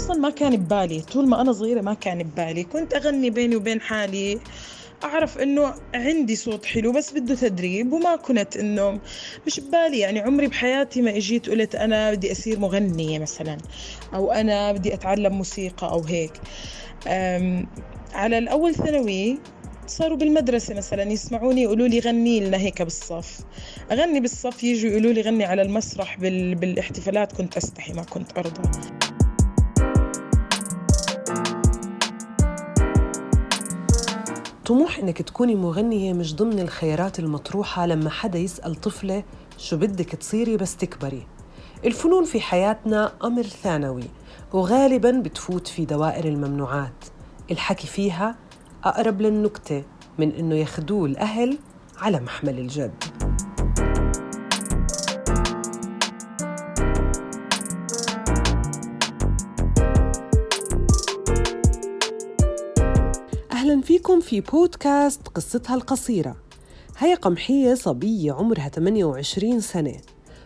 أصلا ما كان ببالي. طول ما أنا صغيرة ما كان ببالي. كنت أغني بيني وبين حالي. أعرف إنه عندي صوت حلو بس بده تدريب وما كنت إنه مش ببالي. يعني عمري بحياتي ما إجيت قلت أنا بدي أصير مغنية مثلا أو أنا بدي أتعلم موسيقى أو هيك. على الأول ثانوي صاروا بالمدرسة مثلا يسمعوني يقولوا لي غني لنا هيك بالصف. أغني بالصف يجوا يقولوا لي غني على المسرح بال... بالإحتفالات كنت أستحي ما كنت أرضى. طموح إنك تكوني مغنية مش ضمن الخيارات المطروحة لما حدا يسأل طفلة شو بدك تصيري بس تكبري. الفنون في حياتنا أمر ثانوي وغالبا بتفوت في دوائر الممنوعات. الحكي فيها أقرب للنكتة من إنه ياخدوه الأهل على محمل الجد. فيكم في بودكاست قصتها القصيرة. هي قمحية صبية عمرها 28 سنة.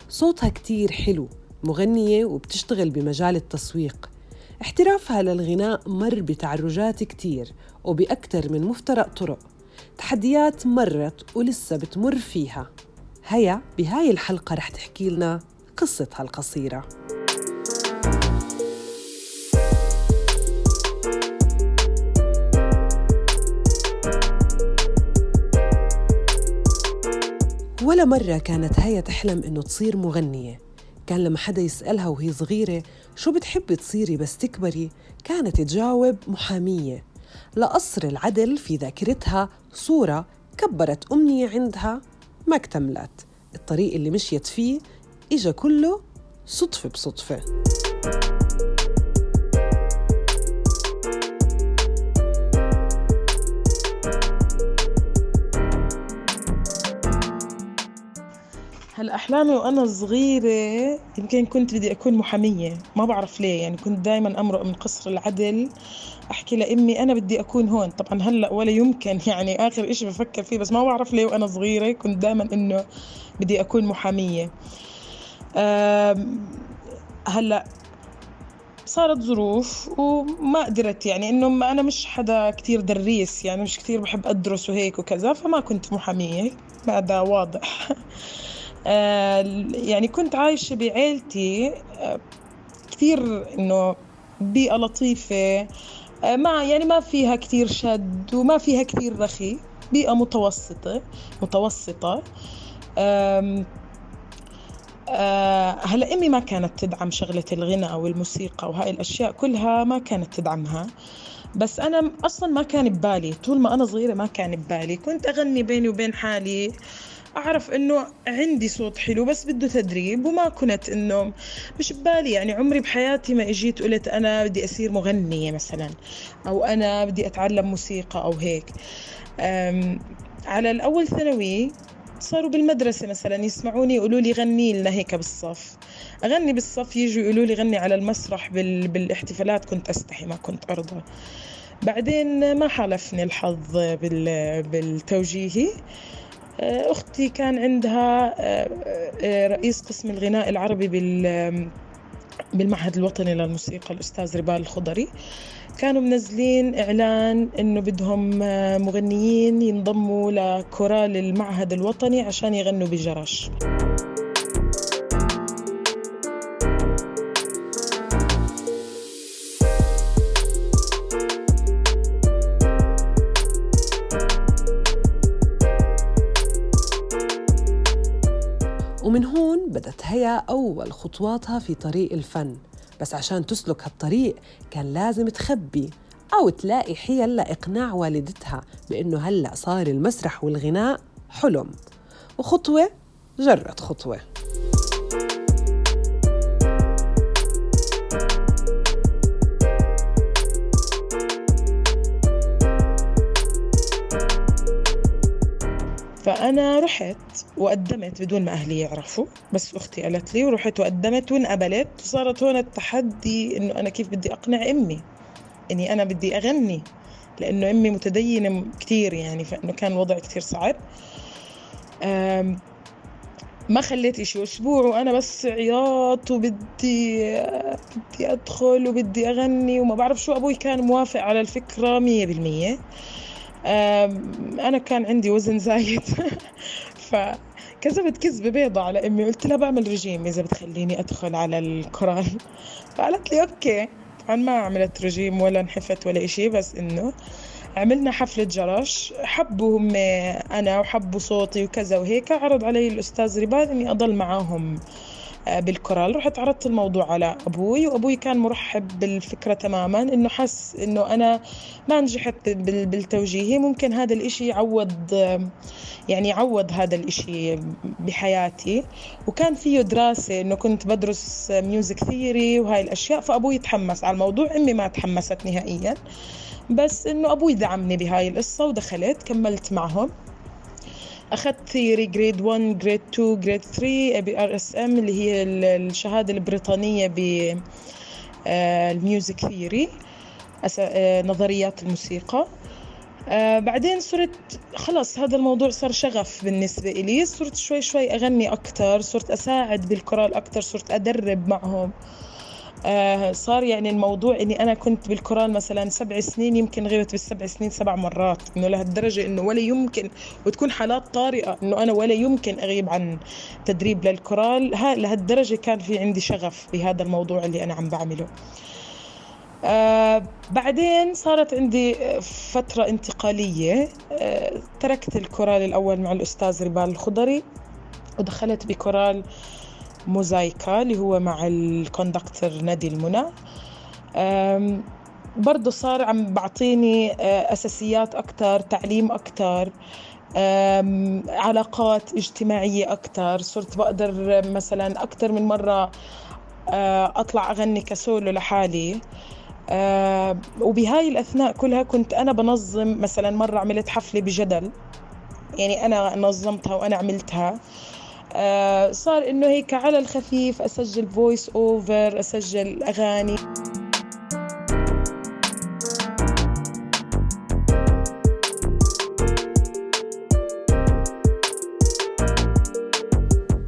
صوتها كتير حلو مغنية وبتشتغل بمجال التسويق. احترافها للغناء مر بتعرجات كتير وبأكثر من مفترق طرق. تحديات مرت ولسه بتمر فيها. هيا بهاي الحلقة رح تحكي لنا قصتها القصيرة. ولا مرة كانت هيا تحلم إنه تصير مغنية. كان لما حدا يسألها وهي صغيرة شو بتحبي تصيري بس تكبري كانت تجاوب محامية. لقصر العدل في ذاكرتها صورة كبرت أمنية عندها ما اكتملت. الطريق اللي مشيت فيه إجا كله صدفة بصدفة. هلا أحلامي وأنا صغيرة يمكن كنت بدي أكون محامية. ما بعرف ليه يعني كنت دائما امرق من قصر العدل. أحكي لأمي أنا بدي أكون هون. طبعا هلأ ولا يمكن يعني آخر إشي بفكر فيه بس ما بعرف ليه وأنا صغيرة كنت دائما إنه بدي أكون محامية. هلأ صارت ظروف وما قدرت يعني إنه أنا مش حدا كتير دريس يعني مش كتير بحب أدرس وهيك وكذا فما كنت محامية. هذا واضح. يعني كنت عايشة بعيلتي آه، كثير إنه بيئة لطيفة آه، ما يعني ما فيها كثير شد وما فيها كثير رخي بيئة متوسطة متوسطة. هلأ أمي ما كانت تدعم شغلة الغناء والموسيقى وهاي الأشياء كلها ما كانت تدعمها. بس أنا أصلا ما كان ببالي طول ما أنا صغيرة ما كان ببالي كنت أغني بيني وبين حالي. أعرف إنه عندي صوت حلو بس بده تدريب وما كنت إنه مش ببالي. يعني عمري بحياتي ما إجيت قلت أنا بدي أصير مغنية مثلا أو أنا بدي أتعلم موسيقى أو هيك. على الأول ثانوي صاروا بالمدرسة مثلا يسمعوني يقولوا لي غني لنا هيك بالصف. أغني بالصف يجوا يقولوا لي غني على المسرح بال... بالاحتفالات كنت أستحي ما كنت أرضى. بعدين ما حالفني الحظ بال... بالتوجيهي. أختي كان عندها آه، آه، رئيس قسم الغناء العربي بال بالمعهد الوطني للموسيقى الأستاذ ربال الخضري. كانوا منزلين إعلان إنه بدهم مغنيين ينضموا لكورال المعهد الوطني عشان يغنوا بجرش هيا أول خطواتها في طريق الفن. بس عشان تسلك هالطريق كان لازم تخبي أو تلاقي حيل لإقناع والدتها بإنه هلأ صار المسرح والغناء حلم. وخطوة جرت خطوة. فأنا رحت وقدمت بدون ما أهلي يعرفوا بس أختي قالت لي ورحت وقدمت وانقبلت وصارت هون التحدي إنه أنا كيف بدي أقنع أمي إني أنا بدي أغني لأنه أمي متدينة كثير يعني فإنه كان الوضع كثير صعب. ما خليت إشي أسبوع وأنا بس عياط وبدي بدي أدخل وبدي أغني وما بعرف شو أبوي كان موافق على الفكرة مية بالمية. أنا كان عندي وزن زايد. فكذبت كذبة بيضة على أمي. قلت لها بعمل رجيم إذا بتخليني أدخل على الكورال. فقالت لي okay. طبعا ما عملت رجيم ولا انحفت ولا إشي بس إنه عملنا حفلة جرش حبوا هم أنا وحبوا صوتي وكذا وهيك. عرض علي الأستاذ رباد إني أضل معاهم. بالكورال. رحت عرضت الموضوع على أبوي وأبوي كان مرحب بالفكرة تماما إنه حس إنه أنا ما نجحت بالتوجيهي. ممكن هذا الإشي يعوض يعني يعوض هذا الإشي بحياتي. وكان فيه دراسة إنه كنت بدرس music theory وهاي الأشياء فأبوي تحمس على الموضوع. أمي ما تحمست نهائيا. بس إنه أبوي دعمني بهاي القصة ودخلت كملت معهم. أخذت theory grade 1 grade 2 grade 3 ABRSM اللي هي الشهادة البريطانية ب ال music theory نظريات الموسيقى. آه بعدين صرت خلص هذا الموضوع صار شغف بالنسبة إلي. صرت شوي شوي أغني أكتر صرت أساعد بالكورال أكتر صرت أدرب معهم. آه صار يعني الموضوع إني أنا كنت بالكورال مثلا سبع سنين يمكن غبت بالسبع سنين سبع مرات إنه لهالدرجة إنه ولا يمكن وتكون حالات طارئة إنه أنا ولا يمكن أغيب عن تدريب ها لهالدرجة كان في عندي شغف بهذا الموضوع اللي أنا عم بعمله. آه بعدين صارت عندي فترة انتقالية آه تركت الكورال الأول مع الأستاذ ربال الخضري ودخلت بكورال موزايكا اللي هو مع الكوندكتر نادي المنى. برضه صار عم بعطيني آه، أساسيات أكتر تعليم أكتر علاقات اجتماعية أكتر. صرت بقدر مثلا أكتر من مرة آه، أطلع أغني كسولو لحالي. أه وبهاي الأثناء كلها كنت أنا بنظم مثلا مرة عملت حفلة بجدل. يعني أنا نظمتها وأنا عملتها. صار إنه هيك على الخفيف أسجل voice over أسجل أغاني.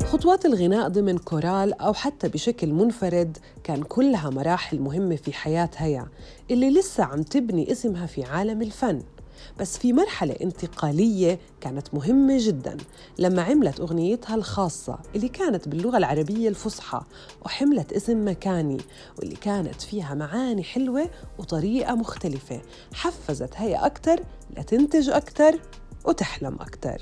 خطوات الغناء ضمن كورال أو حتى بشكل منفرد كان كلها مراحل مهمة في حياة هيا اللي لسه عم تبني اسمها في عالم الفن. بس في مرحلة انتقالية كانت مهمة جدا لما عملت أغنيتها الخاصة اللي كانت باللغة العربية الفصحى وحملت اسم مكاني واللي كانت فيها معاني حلوة وطريقة مختلفة حفزت هي أكتر لتنتج أكتر وتحلم أكتر.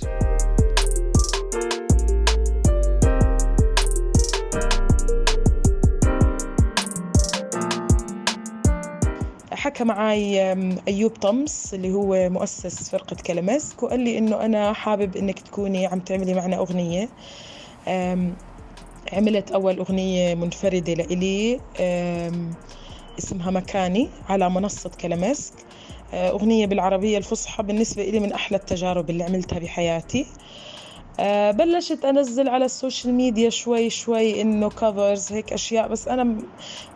حكى معي أيوب طمس اللي هو مؤسس فرقة كلامسك وقال لي إنه أنا حابب إنك تكوني عم تعملي معنا أغنية. عملت أول أغنية منفردة لإلي اسمها مكاني على منصة كلامسك آه، أغنية بالعربية الفصحى بالنسبة إلي من أحلى التجارب اللي عملتها بحياتي. بلشت أنزل على ال social media شوي شوي إنه covers هيك أشياء بس أنا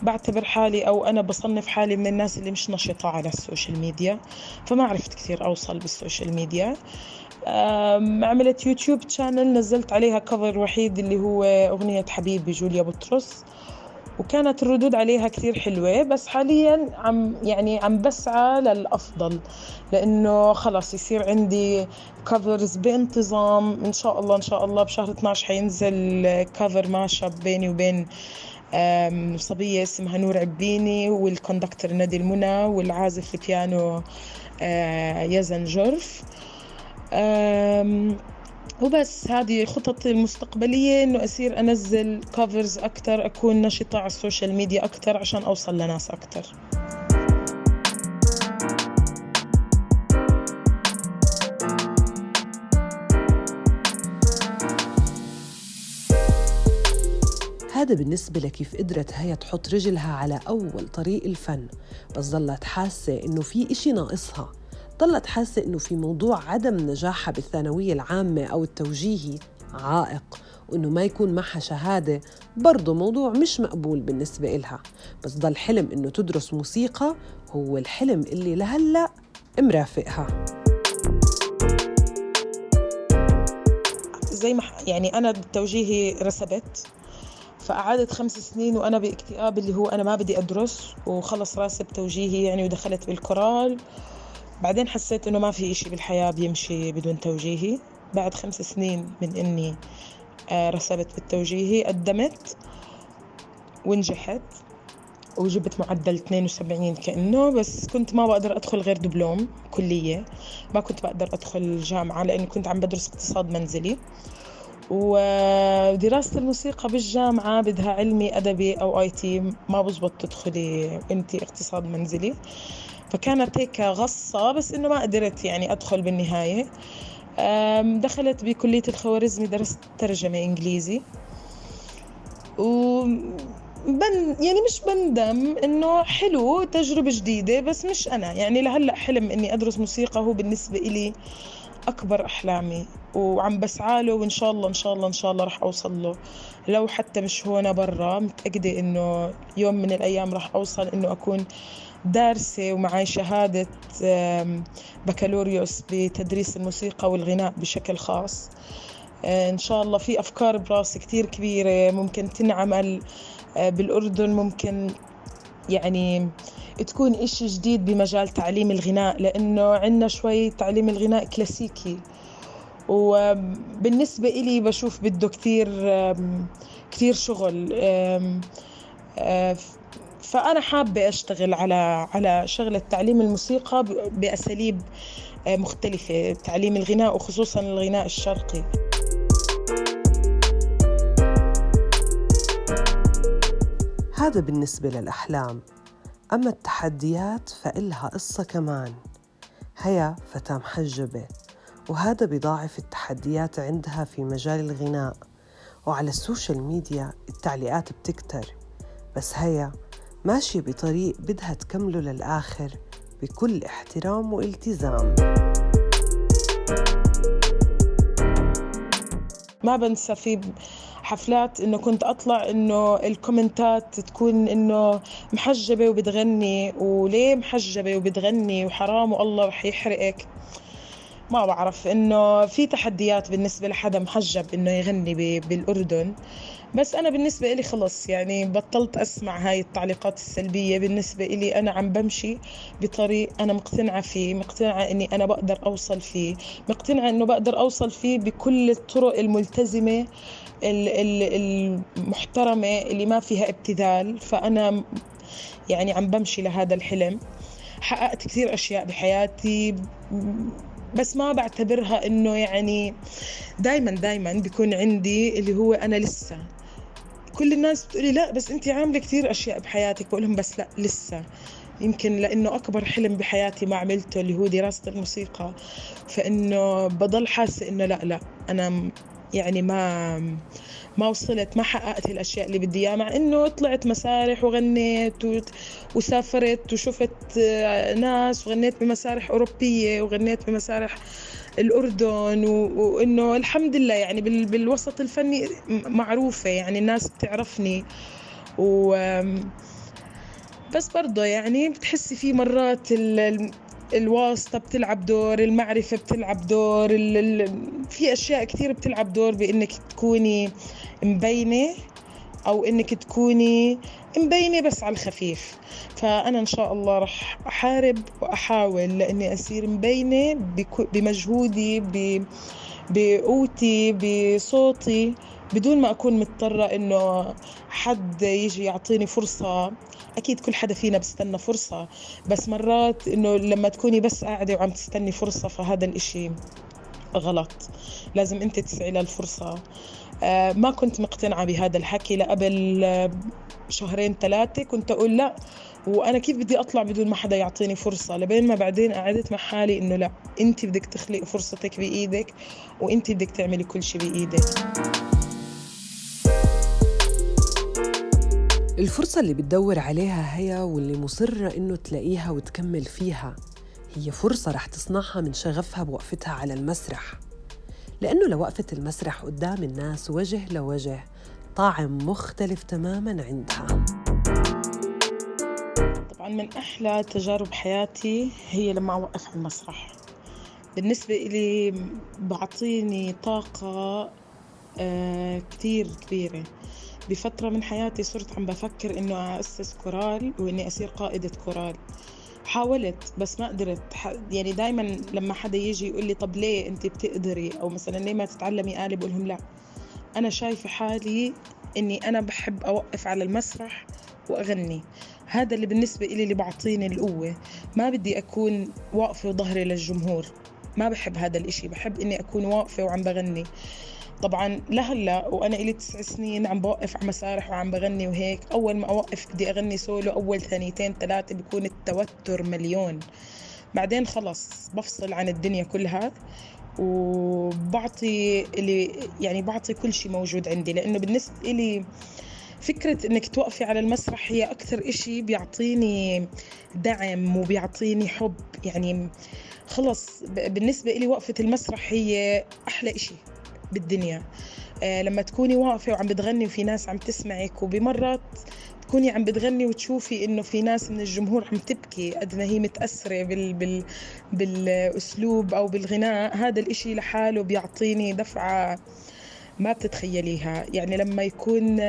بعتبر حالي أو أنا بصنف حالي من الناس اللي مش نشطة على ال social media فما عرفت كثير أوصل بال social media. عملت YouTube channel نزلت عليها cover وحيد اللي هو أغنية حبيبي جوليا بطرس. وكانت الردود عليها كثير حلوة بس حاليا عم يعني عم بسعى للأفضل لأنه خلص يصير عندي covers بانتظام إن شاء الله إن شاء الله بشهر 12 حينزل cover mashup بيني وبين صبية اسمها نور عبيني وال conductor نادي المنى والعازف البيانو آه، يزن جرف. وبس هذه خططي المستقبلية إنه أصير أنزل covers أكتر أكون نشطة على ال social media أكتر عشان أوصل لناس أكتر. هذا بالنسبة لكيف قدرت هيا تحط رجلها على أول طريق الفن بس ضلت حاسة إنه في إشي ناقصها. ضلت حاسة إنه في موضوع عدم نجاحها بالثانوية العامة أو التوجيهي عائق وإنه ما يكون معها شهادة برضه موضوع مش مقبول بالنسبة إلها. بس ضل حلم إنه تدرس موسيقى هو الحلم اللي لهلأ مرافقها. زي ما يعني أنا بالتوجيهي رسبت فقعدت خمس سنين وأنا باكتئاب اللي هو أنا ما بدي أدرس وخلص راسي بتوجيهي يعني ودخلت بالكورال. بعدين حسيت إنه ما في إشي بالحياة بيمشي بدون توجيهي. بعد خمس سنين من إني آه، رسبت بالتوجيهي قدمت ونجحت وجبت معدل 72 كأنه بس كنت ما بقدر أدخل غير دبلوم كلية. ما كنت بقدر أدخل جامعة لأني كنت عم بدرس اقتصاد منزلي. ودراسة الموسيقى بالجامعة بدها علمي أدبي أو آي تي ما بزبط تدخلي أنت اقتصاد منزلي. فكانت هيك غصة بس إنه ما قدرت يعني أدخل بالنهاية. دخلت بكلية الخوارزمي درست ترجمة إنجليزي. و بن يعني مش بندم إنه حلو تجربة جديدة بس مش أنا. يعني لهلأ حلم إني أدرس موسيقى هو بالنسبة إلي أكبر أحلامي وعم بسعى له وإن شاء الله إن شاء الله إن شاء الله رح أوصل له. لو حتى مش هون برا متأكدة إنه يوم من الأيام رح أوصل إنه أكون دارسة ومعي شهادة بكالوريوس بتدريس الموسيقى والغناء بشكل خاص. إن شاء الله في أفكار براسي كتير كبيرة ممكن تنعمل آه، بالأردن ممكن يعني تكون إشي جديد بمجال تعليم الغناء لأنه عندنا شوي تعليم الغناء كلاسيكي. وبالنسبة إلي بشوف بده كتير كتير شغل. فأنا حابة أشتغل على على شغلة تعليم الموسيقى بأساليب مختلفة تعليم الغناء وخصوصا الغناء الشرقي. هذا بالنسبة للأحلام. أما التحديات فإلها قصة كمان. هيا فتاة محجبة وهذا بضاعف التحديات عندها في مجال الغناء. وعلى ال social media التعليقات بتكتر. بس هيا ماشية بطريق بدها تكمله للآخر بكل احترام والتزام. ما بنسى في حفلات إنه كنت أطلع إنه ال comment ات تكون إنه محجبة وبتغني. وليه محجبة وبتغني؟ وحرام والله رح يحرقك. ما بعرف إنه في تحديات بالنسبة لحدا محجب إنه يغني بالأردن. بس أنا بالنسبة لي خلص يعني بطلت أسمع هاي التعليقات السلبية. بالنسبة لي أنا عم بمشي بطريق أنا مقتنعة فيه مقتنعة إني أنا بقدر أوصل فيه مقتنعة إنه بقدر أوصل فيه بكل الطرق الملتزمة المحترمة اللي ما فيها ابتذال. فأنا يعني عم بمشي لهذا الحلم. حققت كثير أشياء بحياتي بس ما بعتبرها إنه يعني دائما دائما بيكون عندي اللي هو أنا لسه. كل الناس بتقولي لا بس انت عاملة كثير أشياء بحياتك بقول لهم بس لا لسه. يمكن لأنه أكبر حلم بحياتي ما عملته اللي هو دراسة الموسيقى فإنه بضل حاسه إنه لا لا أنا يعني ما ما وصلت ما حققت الأشياء اللي بدي إياها مع إنه طلعت مسارح وغنيت وسافرت وشفت ناس وغنيت بمسارح أوروبية وغنيت بمسارح الأردن وإنه الحمد لله يعني بالوسط الفني معروفة يعني الناس بتعرفني. و بس برضه يعني بتحسي في مرات الواسطة بتلعب دور المعرفة بتلعب دور ال... ال... في أشياء كثير بتلعب دور بإنك تكوني مبينة. أو إنك تكوني مبينة بس على الخفيف. فأنا إن شاء الله رح أحارب وأحاول لإني أصير مبينة بمجهودي بقوتي بصوتي بدون ما أكون مضطرة إنه حد يجي يعطيني فرصة. أكيد كل حدا فينا بستنى فرصة بس مرات إنه لما تكوني بس قاعدة وعم تستني فرصة فهذا الإشي غلط. لازم أنت تسعي للفرصة. ما كنت مقتنعة بهذا الحكي لقبل آه شهرين ثلاثة. كنت أقول لا وأنا كيف بدي أطلع بدون ما حدا يعطيني فرصة؟ لبين ما بعدين قعدت مع حالي إنه لا انت بدك تخلقي فرصتك بإيدك وانت بدك تعملي كل شيء بإيدك. الفرصة اللي بتدور عليها هي واللي مصرة إنه تلاقيها وتكمل فيها. هي فرصة رح تصنعها من شغفها بوقفتها على المسرح. لأنه لو وقفت المسرح قدام الناس وجه لوجه طعم مختلف تماما عندها. طبعا من أحلى تجارب حياتي هي لما أوقف على المسرح. بالنسبة إلي بعطيني طاقة آه كتير كبيرة. بفترة من حياتي صرت عم بفكر إنه أسس كورال وإني أصير قائدة كورال. حاولت بس ما قدرت. يعني دائما لما حدا يجي يقول لي طب ليه أنت بتقدري؟ أو مثلا ليه ما تتعلمي آلة؟ بقول لهم لا. أنا شايفة حالي إني أنا بحب أوقف على المسرح وأغني. هذا اللي بالنسبة لي اللي بعطيني القوة. ما بدي أكون واقفة وظهري للجمهور. ما بحب هذا الإشي. بحب إني أكون واقفة وعم بغني. طبعا لهلا وأنا إلي تسع سنين عم بوقف على مسارح وعم بغني وهيك. أول ما أوقف بدي أغني سولو أول ثانيتين ثلاثة بيكون التوتر مليون. بعدين خلص بفصل عن الدنيا كلها وبعطي اللي يعني بعطي كل شيء موجود عندي. لأنه بالنسبة لي فكرة إنك توقفي على المسرح هي أكثر إشي بيعطيني دعم وبيعطيني حب. يعني خلص بالنسبة لي وقفة المسرح هي أحلى إشي. بالدنيا. آه لما تكوني واقفة وعم بتغني وفي ناس عم تسمعك وبمرات تكوني عم بتغني وتشوفي إنه في ناس من الجمهور عم تبكي قد ما هي متأثرة بال بال بالأسلوب أو بالغناء هذا الإشي لحاله بيعطيني دفعة ما بتتخيليها. يعني لما يكون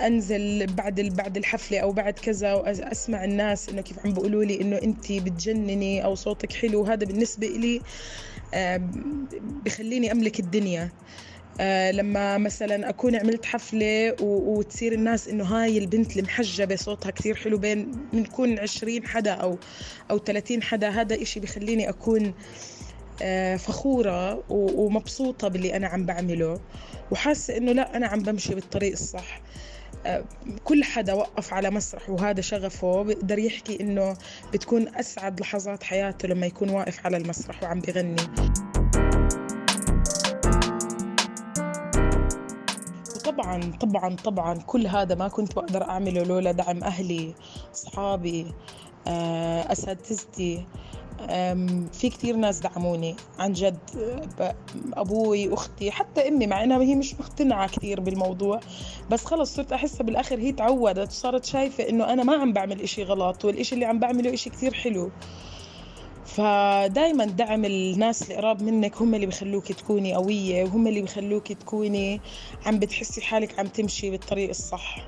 أنزل بعد بعد الحفلة أو بعد كذا وأسمع الناس إنه كيف عم بيقولوا لي إنه انت بتجنني أو صوتك حلو هذا بالنسبة لي بخليني أملك الدنيا. آه لما مثلا أكون عملت حفلة وتصير الناس إنه هاي البنت المحجبة صوتها كثير حلو بين بنكون 20 حدا أو أو 30 حدا هذا إشي بخليني أكون آه فخورة ومبسوطة باللي أنا عم بعمله. وحاسة إنه لا أنا عم بمشي بالطريق الصح. آه كل حدا وقف على مسرح وهذا شغفه بيقدر يحكي إنه بتكون أسعد لحظات حياته لما يكون واقف على المسرح وعم بغني طبعا طبعا طبعا كل هذا ما كنت بقدر أعمله لولا دعم أهلي أصحابي آه، أساتذتي في كثير ناس دعموني عن جد أبوي أختي حتى أمي مع إنها هي مش مقتنعة كثير بالموضوع. بس خلص صرت أحسها بالآخر هي تعودت وصارت شايفة إنه أنا ما عم بعمل إشي غلط والإشي اللي عم بعمله إشي كثير حلو. فدائما دعم الناس اللي قراب منك هم اللي بخلوك تكوني قوية وهم اللي بخلوك تكوني عم بتحسي حالك عم تمشي بالطريق الصح.